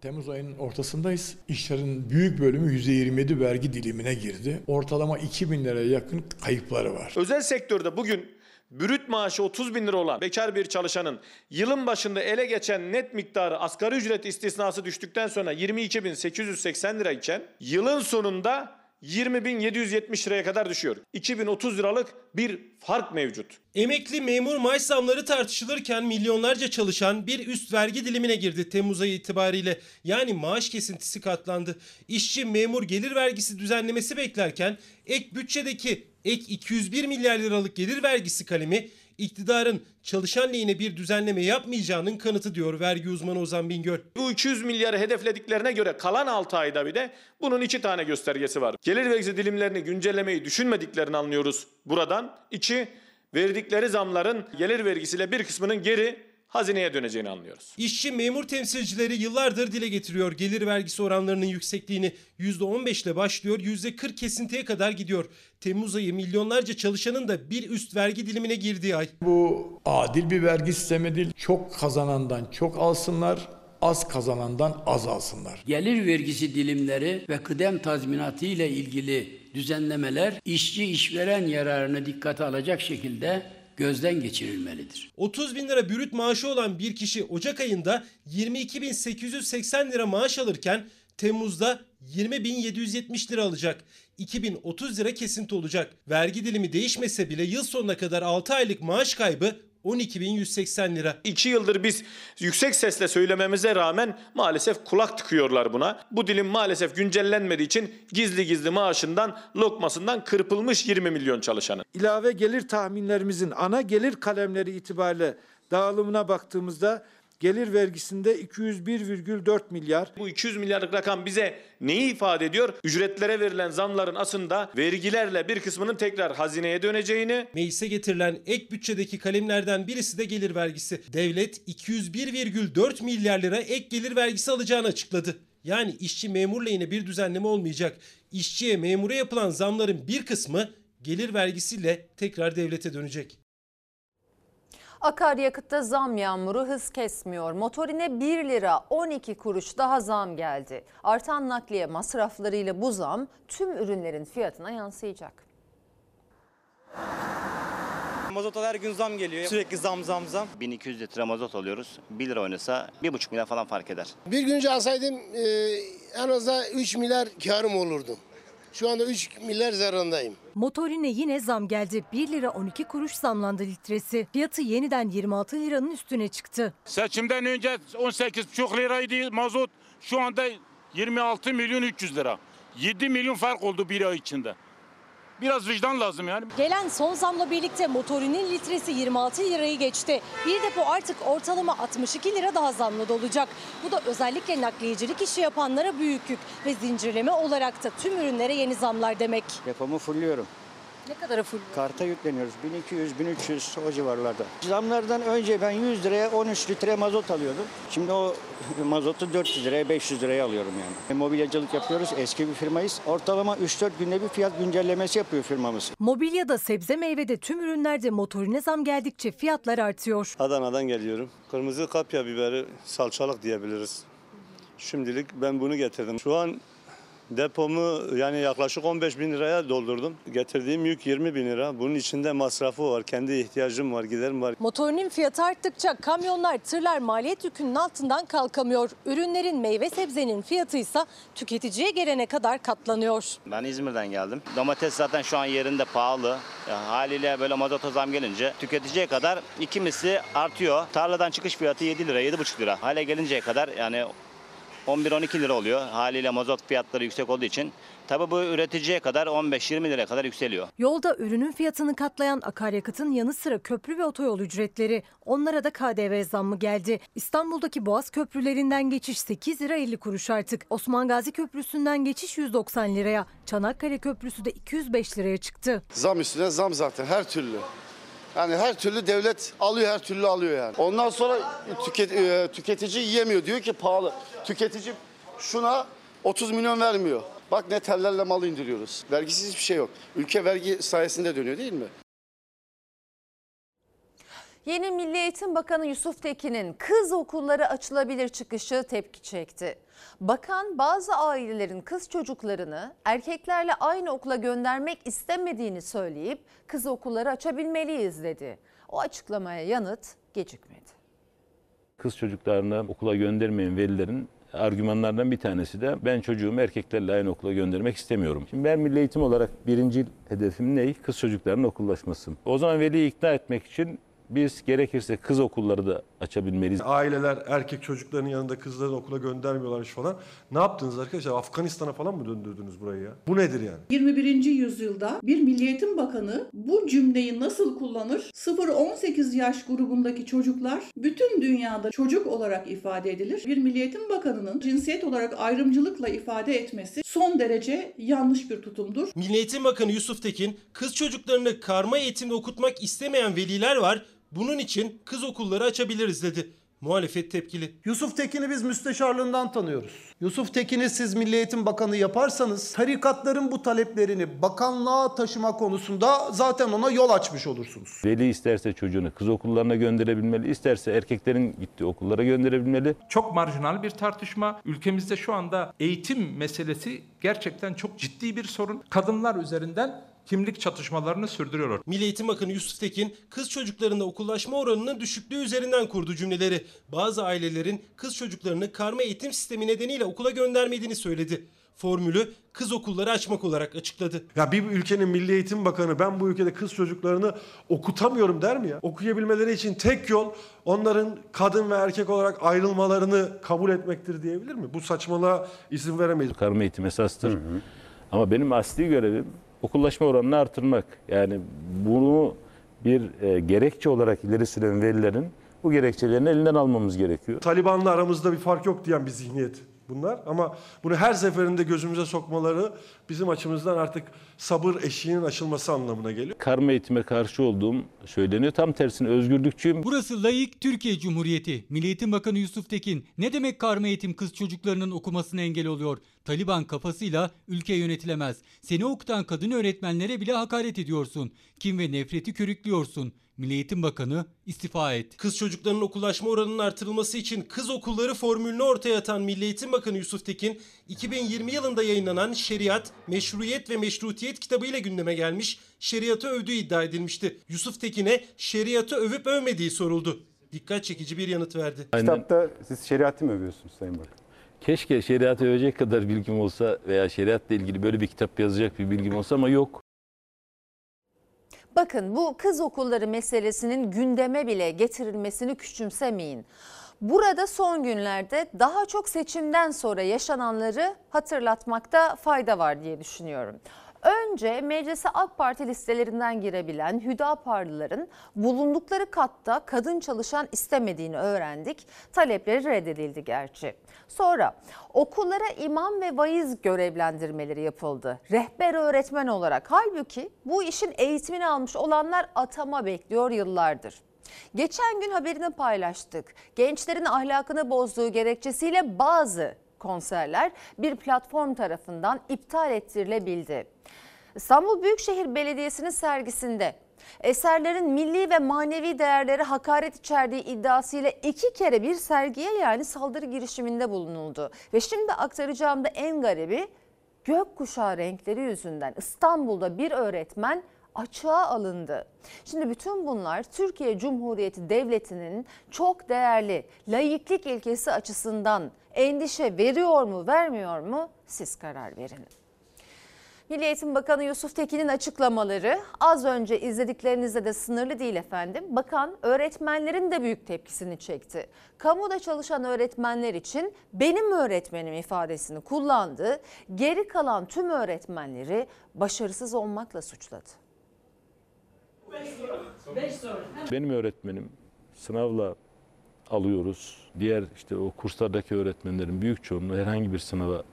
Temmuz ayının ortasındayız. İşlerin büyük bölümü %27 vergi dilimine girdi. Ortalama 2000 liraya yakın kayıpları var. Özel sektörde bugün brüt maaşı 30 bin lira olan bekar bir çalışanın yılın başında ele geçen net miktarı asgari ücret istisnası düştükten sonra 22.880 lira iken yılın sonunda 20.770 liraya kadar düşüyor. 2030 liralık bir fark mevcut. Emekli memur maaş zamları tartışılırken milyonlarca çalışan bir üst vergi dilimine girdi Temmuz ayı itibariyle. Yani maaş kesintisi katlandı. İşçi memur gelir vergisi düzenlemesi beklerken ek bütçedeki ek 201 milyar liralık gelir vergisi kalemi iktidarın çalışan lehine bir düzenleme yapmayacağının kanıtı diyor vergi uzmanı Ozan Bingöl. Bu 200 milyarı hedeflediklerine göre kalan 6 ayda bir de bunun iki tane göstergesi var. Gelir vergisi dilimlerini güncellemeyi düşünmediklerini anlıyoruz buradan. İki, verdikleri zamların gelir vergisiyle bir kısmının geri hazineye döneceğini anlıyoruz. İşçi memur temsilcileri yıllardır dile getiriyor gelir vergisi oranlarının yüksekliğini. %15 ile başlıyor %40 kesintiye kadar gidiyor. Temmuz ayı milyonlarca çalışanın da bir üst vergi dilimine girdiği ay. Bu adil bir vergi sistemi değil. Çok kazanandan çok alsınlar, az kazanandan az alsınlar. Gelir vergisi dilimleri ve kıdem tazminatı ile ilgili düzenlemeler işçi işveren yararını dikkate alacak şekilde gözden geçirilmelidir. 30 bin lira bürüt maaşı olan bir kişi Ocak ayında 22.880 lira maaş alırken Temmuz'da 20.770 lira alacak. 2030 lira kesinti olacak. Vergi dilimi değişmese bile yıl sonuna kadar 6 aylık maaş kaybı 12.180 lira. 2 yıldır biz yüksek sesle söylememize rağmen maalesef kulak tıkıyorlar buna. Bu dilim maalesef güncellenmediği için gizli gizli maaşından, lokmasından kırpılmış 20 milyon çalışanın. İlave gelir tahminlerimizin ana gelir kalemleri itibariyle dağılımına baktığımızda gelir vergisinde 201,4 milyar. Bu 200 milyarlık rakam bize neyi ifade ediyor? Ücretlere verilen zamların aslında vergilerle bir kısmının tekrar hazineye döneceğini, Meclise getirilen ek bütçedeki kalemlerden birisi de gelir vergisi. Devlet 201,4 milyar lira ek gelir vergisi alacağını açıkladı. Yani işçi memur lehine bir düzenleme olmayacak. İşçiye memura yapılan zamların bir kısmı gelir vergisiyle tekrar devlete dönecek. Akaryakıtta zam yağmuru hız kesmiyor. Motorine 1 lira 12 kuruş daha zam geldi. Artan nakliye masraflarıyla bu zam tüm ürünlerin fiyatına yansıyacak. Mazota her gün zam geliyor. Sürekli zam zam zam. 1200 litre mazot alıyoruz. 1 lira oynasa 1,5 milyar falan fark eder. Bir gün önce alsaydım e, en azından 3 milyar karım olurdu. Şu anda 3 milyar zararındayım. Motorine yine zam geldi. 1 lira 12 kuruş zamlandı litresi. Fiyatı yeniden 26 liranın üstüne çıktı. Seçimden önce 18,5 liraydı mazot. Şu anda 26 milyon 300 lira. 7 milyon fark oldu bir ay içinde. Biraz vicdan lazım yani. Gelen son zamla birlikte motorinin litresi 26 lirayı geçti. Bir depo artık ortalama 62 lira daha zamlı da olacak. Bu da özellikle nakliyecilik işi yapanlara büyük yük ve zincirleme olarak da tüm ürünlere yeni zamlar demek. Depomu fulluyorum. Ne kadara full? Karta yükleniyoruz. 1200, 1300 o civarlarda. Zamlardan önce ben 100 liraya 13 litre mazot alıyordum. Şimdi o mazotu 400 liraya 500 liraya alıyorum yani. E, Mobilyacılık yapıyoruz. Eski bir firmayız. Ortalama 3-4 günde bir fiyat güncellemesi yapıyor firmamız. Mobilyada, sebze meyvede tüm ürünlerde motorine zam geldikçe fiyatlar artıyor. Adana'dan geliyorum. Kırmızı kapya biberi salçalık diyebiliriz. Şimdilik ben bunu getirdim. Şu an depomu yani yaklaşık 15 bin liraya doldurdum. Getirdiğim yük 20 bin lira. Bunun içinde masrafı var, kendi ihtiyacım var, giderim var. Motorinin fiyatı arttıkça kamyonlar, tırlar maliyet yükünün altından kalkamıyor. Ürünlerin meyve sebzenin fiyatı ise tüketiciye gelene kadar katlanıyor. Ben İzmir'den geldim. Domates zaten şu an yerinde pahalı. Ya, haliyle böyle mazota zam gelince tüketiciye kadar iki misli artıyor. Tarladan çıkış fiyatı 7 lira, 7,5 lira. Hale gelinceye kadar yani 11-12 lira oluyor. Haliyle mazot fiyatları yüksek olduğu için. Tabii bu üreticiye kadar 15-20 liraya kadar yükseliyor. Yolda ürünün fiyatını katlayan akaryakıtın yanı sıra köprü ve otoyol ücretleri. Onlara da KDV zammı geldi. İstanbul'daki Boğaz köprülerinden geçiş 8 lira 50 kuruş artık. Osman Gazi Köprüsü'nden geçiş 190 liraya. Çanakkale Köprüsü de 205 liraya çıktı. Zam üstüne zam zaten her türlü. Yani her türlü devlet alıyor, her türlü alıyor yani. Ondan sonra tüket, e, tüketici yiyemiyor. Diyor ki pahalı. Tüketici şuna 30 milyon vermiyor. Bak ne tellerle mal indiriyoruz. Vergisiz hiçbir şey yok. Ülke vergi sayesinde dönüyor değil mi? Yeni Milli Eğitim Bakanı Yusuf Tekin'in kız okulları açılabilir çıkışı tepki çekti. Bakan bazı ailelerin kız çocuklarını erkeklerle aynı okula göndermek istemediğini söyleyip kız okulları açabilmeliyiz dedi. O açıklamaya yanıt gecikmedi. Kız çocuklarını okula göndermeyen velilerin argümanlardan bir tanesi de ben çocuğumu erkeklerle aynı okula göndermek istemiyorum. Şimdi ben milli eğitim olarak birinci hedefim ne? Kız çocuklarının okullaşması. O zaman veliyi ikna etmek için biz gerekirse kız okulları da açabilmeliyiz. Aileler erkek çocuklarının yanında kızlarını okula göndermiyorlarmış falan. Ne yaptınız arkadaşlar? Afganistan'a falan mı döndürdünüz burayı ya? Bu nedir yani? 21. yüzyılda bir Milli Eğitim Bakanı bu cümleyi nasıl kullanır? 0-18 yaş grubundaki çocuklar bütün dünyada çocuk olarak ifade edilir. Bir Milli Eğitim Bakanı'nın cinsiyet olarak ayrımcılıkla ifade etmesi son derece yanlış bir tutumdur. Milli Eğitim Bakanı Yusuf Tekin, kız çocuklarını karma eğitimde okutmak istemeyen veliler var. Bunun için kız okulları açabiliriz dedi. Muhalefet tepkili. Yusuf Tekin'i biz müsteşarlığından tanıyoruz. Yusuf Tekin'i siz Milli Eğitim Bakanı yaparsanız tarikatların bu taleplerini bakanlığa taşıma konusunda zaten ona yol açmış olursunuz. Veli isterse çocuğunu kız okullarına gönderebilmeli, isterse erkeklerin gittiği okullara gönderebilmeli. Çok marjinal bir tartışma. Ülkemizde şu anda eğitim meselesi gerçekten çok ciddi bir sorun. Kadınlar üzerinden kimlik çatışmalarını sürdürüyorlar. Milli Eğitim Bakanı Yusuf Tekin, kız çocuklarında okullaşma oranının düşüklüğü üzerinden kurdu cümleleri. Bazı ailelerin kız çocuklarını karma eğitim sistemi nedeniyle okula göndermediğini söyledi. Formülü kız okulları açmak olarak açıkladı. Ya bir ülkenin Milli Eğitim Bakanı ben bu ülkede kız çocuklarını okutamıyorum der mi ya? Okuyabilmeleri için tek yol onların kadın ve erkek olarak ayrılmalarını kabul etmektir diyebilir mi? Bu saçmalığa izin veremeyiz. Karma eğitim esastır. Ama benim asli görevim okullaşma oranını artırmak. Yani bunu bir e, gerekçe olarak ileri süren velilerin bu gerekçelerini elinden almamız gerekiyor. Taliban'la aramızda bir fark yok diyen bir zihniyet bunlar. Ama bunu her seferinde gözümüze sokmaları bizim açımızdan artık sabır eşiğinin açılması anlamına geliyor. Karma eğitime karşı olduğum söyleniyor. Tam tersine özgürlükçüyüm. Burası layık Türkiye Cumhuriyeti. Milli Eğitim Bakanı Yusuf Tekin ne demek karma eğitim kız çocuklarının okumasına engel oluyor? Taliban kafasıyla ülke yönetilemez. Seni okutan kadın öğretmenlere bile hakaret ediyorsun. Kim ve nefreti körüklüyorsun. Milli Eğitim Bakanı istifa et. Kız çocuklarının okullaşma oranının artırılması için kız okulları formülünü ortaya atan Milli Eğitim Bakanı Yusuf Tekin, 2020 yılında yayınlanan Şeriat, Meşruiyet ve Meşrutiyet kitabıyla gündeme gelmiş, şeriatı övdüğü iddia edilmişti. Yusuf Tekin'e şeriatı övüp övmediği soruldu. Dikkat çekici bir yanıt verdi. Kitapta siz şeriatı mı övüyorsunuz Sayın Bakan? Keşke şeriatı övecek kadar bilgim olsa veya şeriatla ilgili böyle bir kitap yazacak bir bilgim olsa ama yok. Bakın bu kız okulları meselesinin gündeme bile getirilmesini küçümsemeyin. Burada son günlerde daha çok seçimden sonra yaşananları hatırlatmakta fayda var diye düşünüyorum. Önce meclise AK Parti listelerinden girebilen Hüdaparlıların bulundukları katta kadın çalışan istemediğini öğrendik. Talepleri reddedildi gerçi. Sonra okullara imam ve vaiz görevlendirmeleri yapıldı. Rehber öğretmen olarak. Halbuki bu işin eğitimini almış olanlar atama bekliyor yıllardır. Geçen gün haberini paylaştık. Gençlerin ahlakını bozduğu gerekçesiyle bazı konserler bir platform tarafından iptal ettirilebildi. İstanbul Büyükşehir Belediyesi'nin sergisinde eserlerin milli ve manevi değerlere hakaret içerdiği iddiasıyla iki kere bir sergiye yani saldırı girişiminde bulunuldu. Ve şimdi aktaracağım da en garibi gökkuşağı renkleri yüzünden İstanbul'da bir öğretmen açığa alındı. Şimdi bütün bunlar Türkiye Cumhuriyeti Devleti'nin çok değerli laiklik ilkesi açısından endişe veriyor mu vermiyor mu siz karar verin. Milli Eğitim Bakanı Yusuf Tekin'in açıklamaları az önce izlediklerinizde de sınırlı değil efendim. Bakan öğretmenlerin de büyük tepkisini çekti. Kamuda çalışan öğretmenler için benim öğretmenim ifadesini kullandı. Geri kalan tüm öğretmenleri başarısız olmakla suçladı. Benim öğretmenim sınavla alıyoruz. Diğer işte o kurslardaki öğretmenlerin büyük çoğunluğu herhangi bir sınava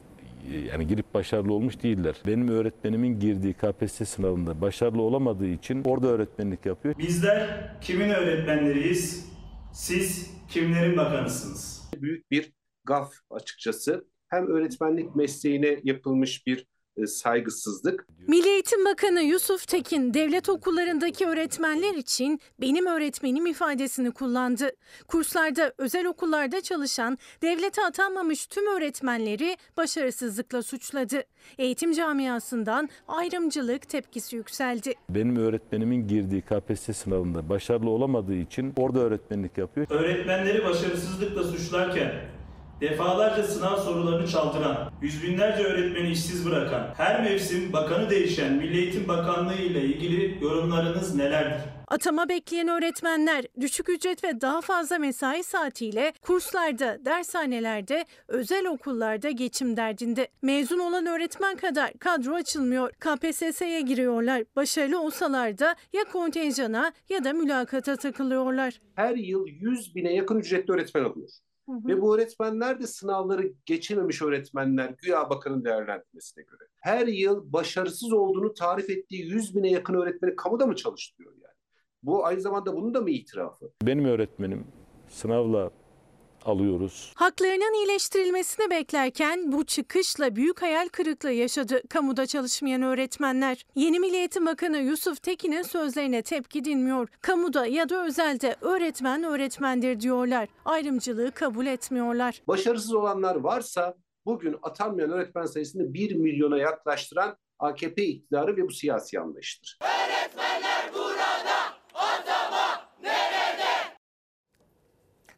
yani girip başarılı olmuş değiller. Benim öğretmenimin girdiği KPSS sınavında başarılı olamadığı için orada öğretmenlik yapıyor. Bizler kimin öğretmenleriyiz? Siz kimlerin bakanısınız? Büyük bir gaf açıkçası. Hem öğretmenlik mesleğine yapılmış bir e, saygısızlık. Milli Eğitim Bakanı Yusuf Tekin devlet okullarındaki öğretmenler için benim öğretmenim ifadesini kullandı. Kurslarda, özel okullarda çalışan, devlete atanmamış tüm öğretmenleri başarısızlıkla suçladı. Eğitim camiasından ayrımcılık tepkisi yükseldi. Benim öğretmenimin girdiği KPSS sınavında başarılı olamadığı için orada öğretmenlik yapıyor. Öğretmenleri başarısızlıkla suçlarken Defalarca sınav sorularını çaldıran, yüz binlerce öğretmeni işsiz bırakan, her mevsim bakanı değişen Milli Eğitim Bakanlığı ile ilgili yorumlarınız nelerdir? Atama bekleyen öğretmenler düşük ücret ve daha fazla mesai saatiyle kurslarda, dershanelerde, özel okullarda geçim derdinde. Mezun olan öğretmen kadar kadro açılmıyor. KPSS'ye giriyorlar. Başarılı olsalar da ya kontenjana ya da mülakata takılıyorlar. Her yıl 100 bine yakın ücretli öğretmen alıyor. Ve bu öğretmenler de sınavları geçememiş öğretmenler güya bakanın değerlendirmesine göre. Her yıl başarısız olduğunu tarif ettiği 100 bine yakın öğretmeni kamuda mı çalıştırıyor yani? Bu aynı zamanda bunun da mı itirafı? Benim öğretmenim sınavla alıyoruz. Haklarının iyileştirilmesini beklerken bu çıkışla büyük hayal kırıklığı yaşadı kamuda çalışmayan öğretmenler. Yeni Milli Eğitim Bakanı Yusuf Tekin'in sözlerine tepki dinmiyor. Kamuda ya da özelde öğretmen öğretmendir diyorlar. Ayrımcılığı kabul etmiyorlar. Başarısız olanlar varsa bugün atanmayan öğretmen sayısını 1 milyona yaklaştıran AKP iktidarı ve bu siyasi anlayıştır.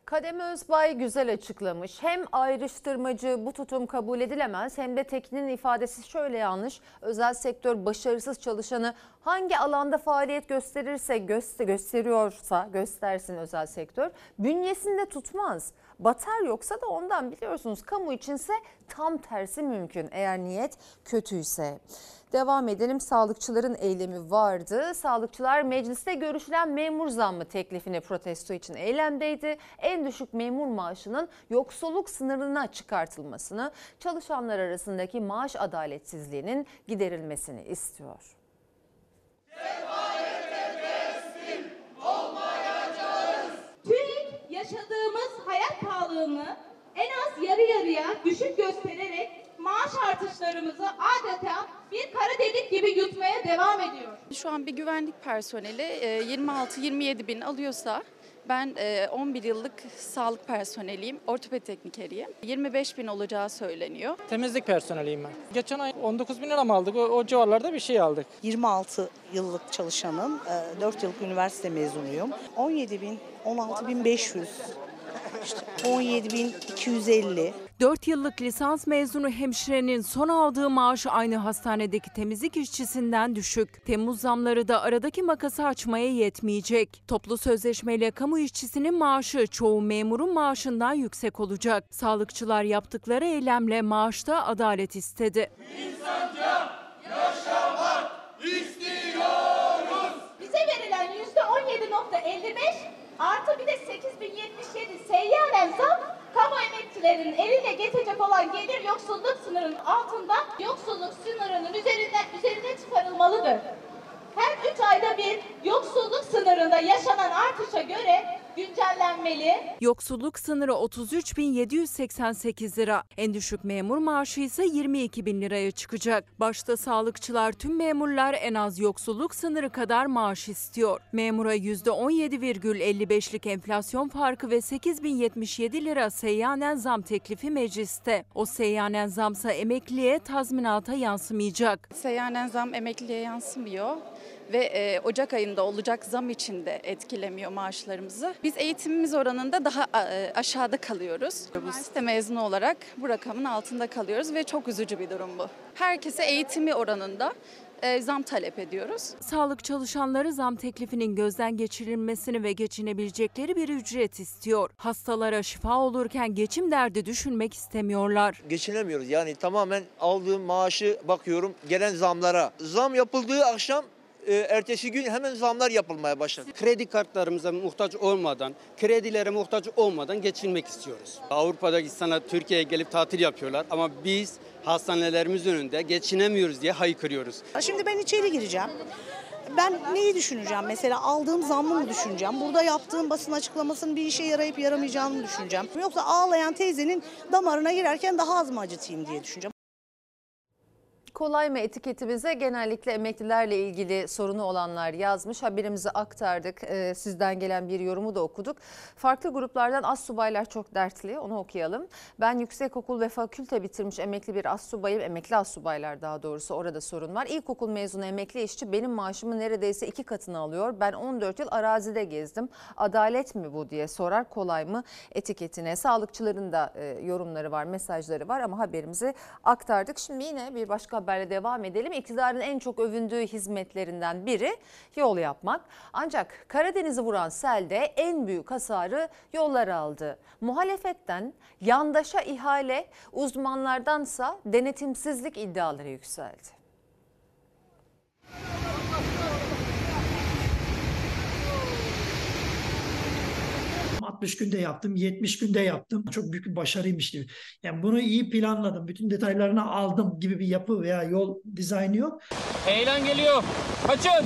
Kademe Özbay güzel açıklamış. Hem ayrıştırmacı bu tutum kabul edilemez hem de Tekin'in ifadesi şöyle yanlış. Özel sektör başarısız çalışanı hangi alanda faaliyet gösterirse göster gösteriyorsa göstersin özel sektör bünyesinde tutmaz. Batar yoksa da ondan biliyorsunuz kamu içinse tam tersi mümkün eğer niyet kötüyse. Devam edelim. Sağlıkçıların eylemi vardı. Sağlıkçılar mecliste görüşülen memur zammı teklifini protesto için eylemdeydi. En düşük memur maaşının yoksulluk sınırına çıkartılmasını, çalışanlar arasındaki maaş adaletsizliğinin giderilmesini istiyor. TÜİK yaşadığımız hayat pahalılığını en az yarı yarıya düşük göstererek maaş artışlarımızı adeta bir kara delik gibi yutmaya devam ediyor. Şu an bir güvenlik personeli e, 26-27 bin alıyorsa ben e, 11 yıllık sağlık personeliyim, ortopedi teknikeriyim. 25 bin olacağı söyleniyor. Temizlik personeliyim ben. Geçen ay 19 bin lira mı aldık? O, o civarlarda bir şey aldık. 26 yıllık çalışanım, 4 yıllık üniversite mezunuyum. 17 bin, 16 bin 500, işte 17 bin 250. 4 yıllık lisans mezunu hemşirenin son aldığı maaş aynı hastanedeki temizlik işçisinden düşük. Temmuz zamları da aradaki makası açmaya yetmeyecek. Toplu sözleşmeyle kamu işçisinin maaşı çoğu memurun maaşından yüksek olacak. Sağlıkçılar yaptıkları eylemle maaşta adalet istedi. Bize verilen yüzde 17.55 artı bir de 8077 seyyanen zam kamu emekçilerinin eline geçecek olan gelir yoksulluk sınırının altında yoksulluk sınırının üzerinden üzerine çıkarılmalıdır. Her 3 ayda bir yoksulluk sınırında yaşanan artışa göre güncellenmeli. Yoksulluk sınırı 33.788 lira. En düşük memur maaşı ise 22 bin liraya çıkacak. Başta sağlıkçılar tüm memurlar en az yoksulluk sınırı kadar maaş istiyor. Memura %17,55'lik enflasyon farkı ve 8077 lira seyyanen zam teklifi mecliste. O seyyanen zamsa emekliye tazminata yansımayacak. Seyyanen zam emekliliğe yansımıyor ve e, Ocak ayında olacak zam için de etkilemiyor maaşlarımızı. Biz eğitimimiz oranında daha e, aşağıda kalıyoruz. Üniversite mezunu olarak bu rakamın altında kalıyoruz ve çok üzücü bir durum bu. Herkese eğitimi oranında e, zam talep ediyoruz. Sağlık çalışanları zam teklifinin gözden geçirilmesini ve geçinebilecekleri bir ücret istiyor. Hastalara şifa olurken geçim derdi düşünmek istemiyorlar. geçinemiyoruz. Yani tamamen aldığım maaşı bakıyorum gelen zamlara. Zam yapıldığı akşam e, ertesi gün hemen zamlar yapılmaya başladı. Kredi kartlarımıza muhtaç olmadan, kredilere muhtaç olmadan geçinmek istiyoruz. Avrupa'daki insanlar Türkiye'ye gelip tatil yapıyorlar ama biz hastanelerimiz önünde geçinemiyoruz diye haykırıyoruz. Şimdi ben içeri gireceğim. Ben neyi düşüneceğim? Mesela aldığım zammı mı düşüneceğim? Burada yaptığım basın açıklamasının bir işe yarayıp yaramayacağını mı düşüneceğim? Yoksa ağlayan teyzenin damarına girerken daha az mı acıtayım diye düşüneceğim. Kolay mı etiketimize genellikle emeklilerle ilgili sorunu olanlar yazmış. Haberimizi aktardık. Ee, sizden gelen bir yorumu da okuduk. Farklı gruplardan az subaylar çok dertli. Onu okuyalım. Ben yüksekokul ve fakülte bitirmiş emekli bir az subayım. Emekli az subaylar daha doğrusu orada sorun var. İlkokul mezunu emekli işçi benim maaşımı neredeyse iki katını alıyor. Ben 14 yıl arazide gezdim. Adalet mi bu diye sorar. Kolay mı etiketine. Sağlıkçıların da e, yorumları var, mesajları var ama haberimizi aktardık. Şimdi yine bir başka haberle devam edelim. İktidarın en çok övündüğü hizmetlerinden biri yol yapmak. Ancak Karadeniz'i vuran selde en büyük hasarı yollar aldı. Muhalefetten yandaşa ihale, uzmanlardansa denetimsizlik iddiaları yükseldi. 60 günde yaptım, 70 günde yaptım. Çok büyük bir başarıymış gibi. Yani bunu iyi planladım, bütün detaylarını aldım gibi bir yapı veya yol dizaynı yok. Heyelan geliyor. Kaçın.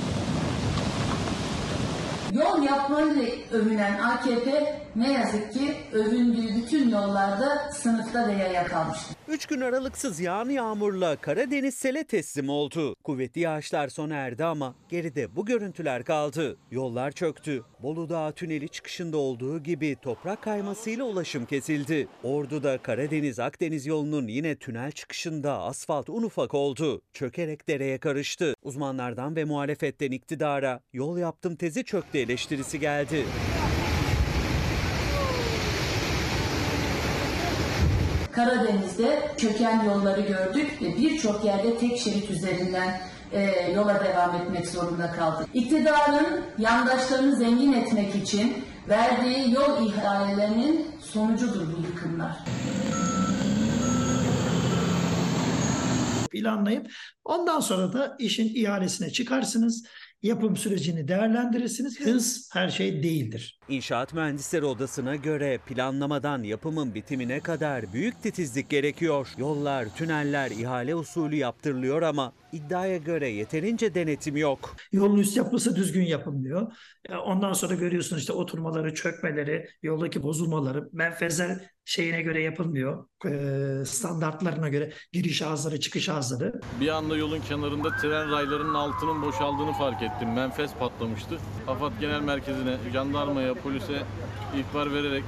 Yol yapmayla övünen AKP ne yazık ki övündüğü bütün yollarda sınıfta ve yaya kalmıştır. 3 gün aralıksız yağan yağmurla Karadeniz sele teslim oldu. Kuvvetli yağışlar sona erdi ama geride bu görüntüler kaldı. Yollar çöktü. Bolu Dağı tüneli çıkışında olduğu gibi toprak kaymasıyla ulaşım kesildi. Ordu'da Karadeniz-Akdeniz yolunun yine tünel çıkışında asfalt un ufak oldu. Çökerek dereye karıştı. Uzmanlardan ve muhalefetten iktidara yol yaptım tezi çöktü eleştirisi geldi. Karadeniz'de çöken yolları gördük ve birçok yerde tek şerit üzerinden e, yola devam etmek zorunda kaldık. İktidarın yandaşlarını zengin etmek için verdiği yol ihalelerinin sonucudur bu yıkımlar. Planlayıp ondan sonra da işin ihalesine çıkarsınız. Yapım sürecini değerlendirirsiniz. Hız her şey değildir. İnşaat Mühendisleri Odası'na göre planlamadan yapımın bitimine kadar büyük titizlik gerekiyor. Yollar, tüneller ihale usulü yaptırılıyor ama iddiaya göre yeterince denetim yok. Yolun üst yapısı düzgün yapılmıyor. E, Ondan sonra görüyorsunuz işte oturmaları, çökmeleri, yoldaki bozulmaları, menfezler şeyine göre yapılmıyor. E, Standartlarına göre giriş ağızları, çıkış ağızları. Bir anda yolun kenarında tren raylarının altının boşaldığını fark ettim. Menfez patlamıştı. AFAD Genel Merkezi'ne, jandarmaya, polise ihbar vererek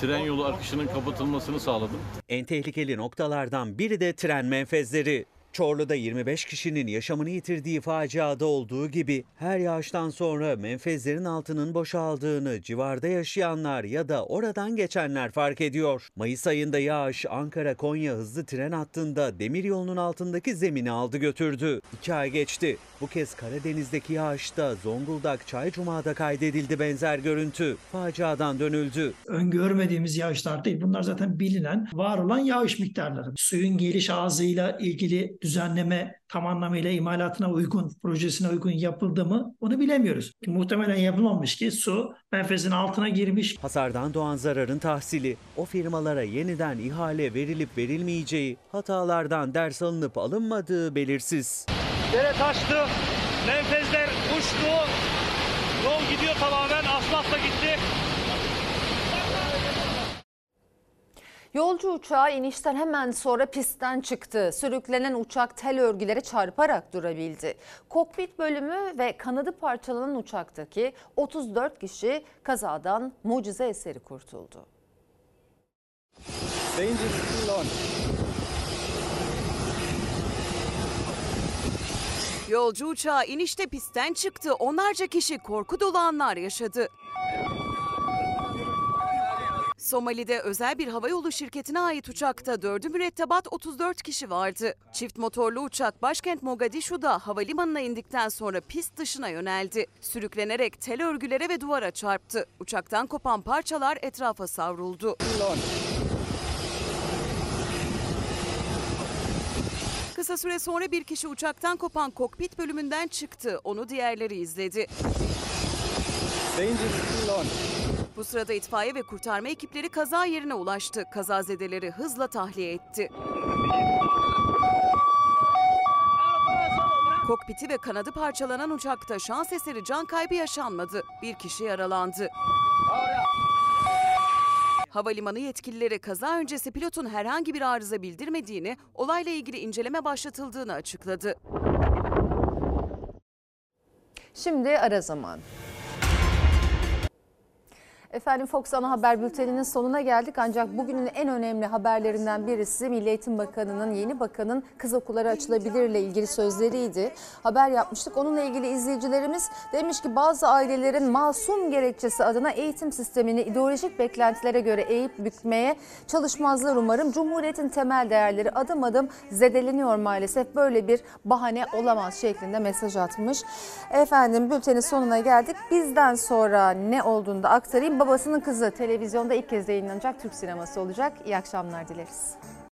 tren yolu akışının kapatılmasını sağladım. En tehlikeli noktalardan biri de tren menfezleri. Çorlu'da 25 kişinin yaşamını yitirdiği faciada olduğu gibi her yağıştan sonra menfezlerin altının boşaldığını civarda yaşayanlar ya da oradan geçenler fark ediyor. Mayıs ayında yağış Ankara-Konya hızlı tren hattında demir yolunun altındaki zemini aldı götürdü. İki ay geçti. Bu kez Karadeniz'deki yağışta Zonguldak Çaycuma'da kaydedildi benzer görüntü. Faciadan dönüldü. öngörmediğimiz yağışlar değil. Bunlar zaten bilinen, var olan yağış miktarları. Suyun geliş ağzıyla ilgili düzenleme tam anlamıyla imalatına uygun, projesine uygun yapıldı mı onu bilemiyoruz. Muhtemelen yapılmamış ki su menfezin altına girmiş. Hasardan doğan zararın tahsili, o firmalara yeniden ihale verilip verilmeyeceği, hatalardan ders alınıp alınmadığı belirsiz. Dere taştı, menfezler uçtu, yol gidiyor tamamen, Yolcu uçağı inişten hemen sonra pistten çıktı. Sürüklenen uçak tel örgülere çarparak durabildi. Kokpit bölümü ve kanadı parçalanan uçaktaki 34 kişi kazadan mucize eseri kurtuldu. Yolcu uçağı inişte pistten çıktı. Onlarca kişi korku dolu anlar yaşadı. Somali'de özel bir havayolu şirketine ait uçakta dördü mürettebat 34 kişi vardı. Çift motorlu uçak başkent Mogadishu'da havalimanına indikten sonra pist dışına yöneldi. Sürüklenerek tel örgülere ve duvara çarptı. Uçaktan kopan parçalar etrafa savruldu. Kısa süre sonra bir kişi uçaktan kopan kokpit bölümünden çıktı. Onu diğerleri izledi. Bu sırada itfaiye ve kurtarma ekipleri kaza yerine ulaştı. Kazazedeleri hızla tahliye etti. Kokpiti ve kanadı parçalanan uçakta şans eseri can kaybı yaşanmadı. Bir kişi yaralandı. Havalimanı yetkilileri kaza öncesi pilotun herhangi bir arıza bildirmediğini, olayla ilgili inceleme başlatıldığını açıkladı. Şimdi ara zaman. Efendim Fox Ana Haber Bülteni'nin sonuna geldik ancak bugünün en önemli haberlerinden birisi Milli Eğitim Bakanı'nın yeni bakanın kız okulları açılabilirle ilgili sözleriydi. Haber yapmıştık. Onunla ilgili izleyicilerimiz demiş ki bazı ailelerin masum gerekçesi adına eğitim sistemini ideolojik beklentilere göre eğip bükmeye çalışmazlar umarım. Cumhuriyetin temel değerleri adım adım zedeleniyor maalesef. Böyle bir bahane olamaz şeklinde mesaj atmış. Efendim bültenin sonuna geldik. Bizden sonra ne olduğunu da aktarayım. Babasının Kızı televizyonda ilk kez yayınlanacak Türk sineması olacak. İyi akşamlar dileriz.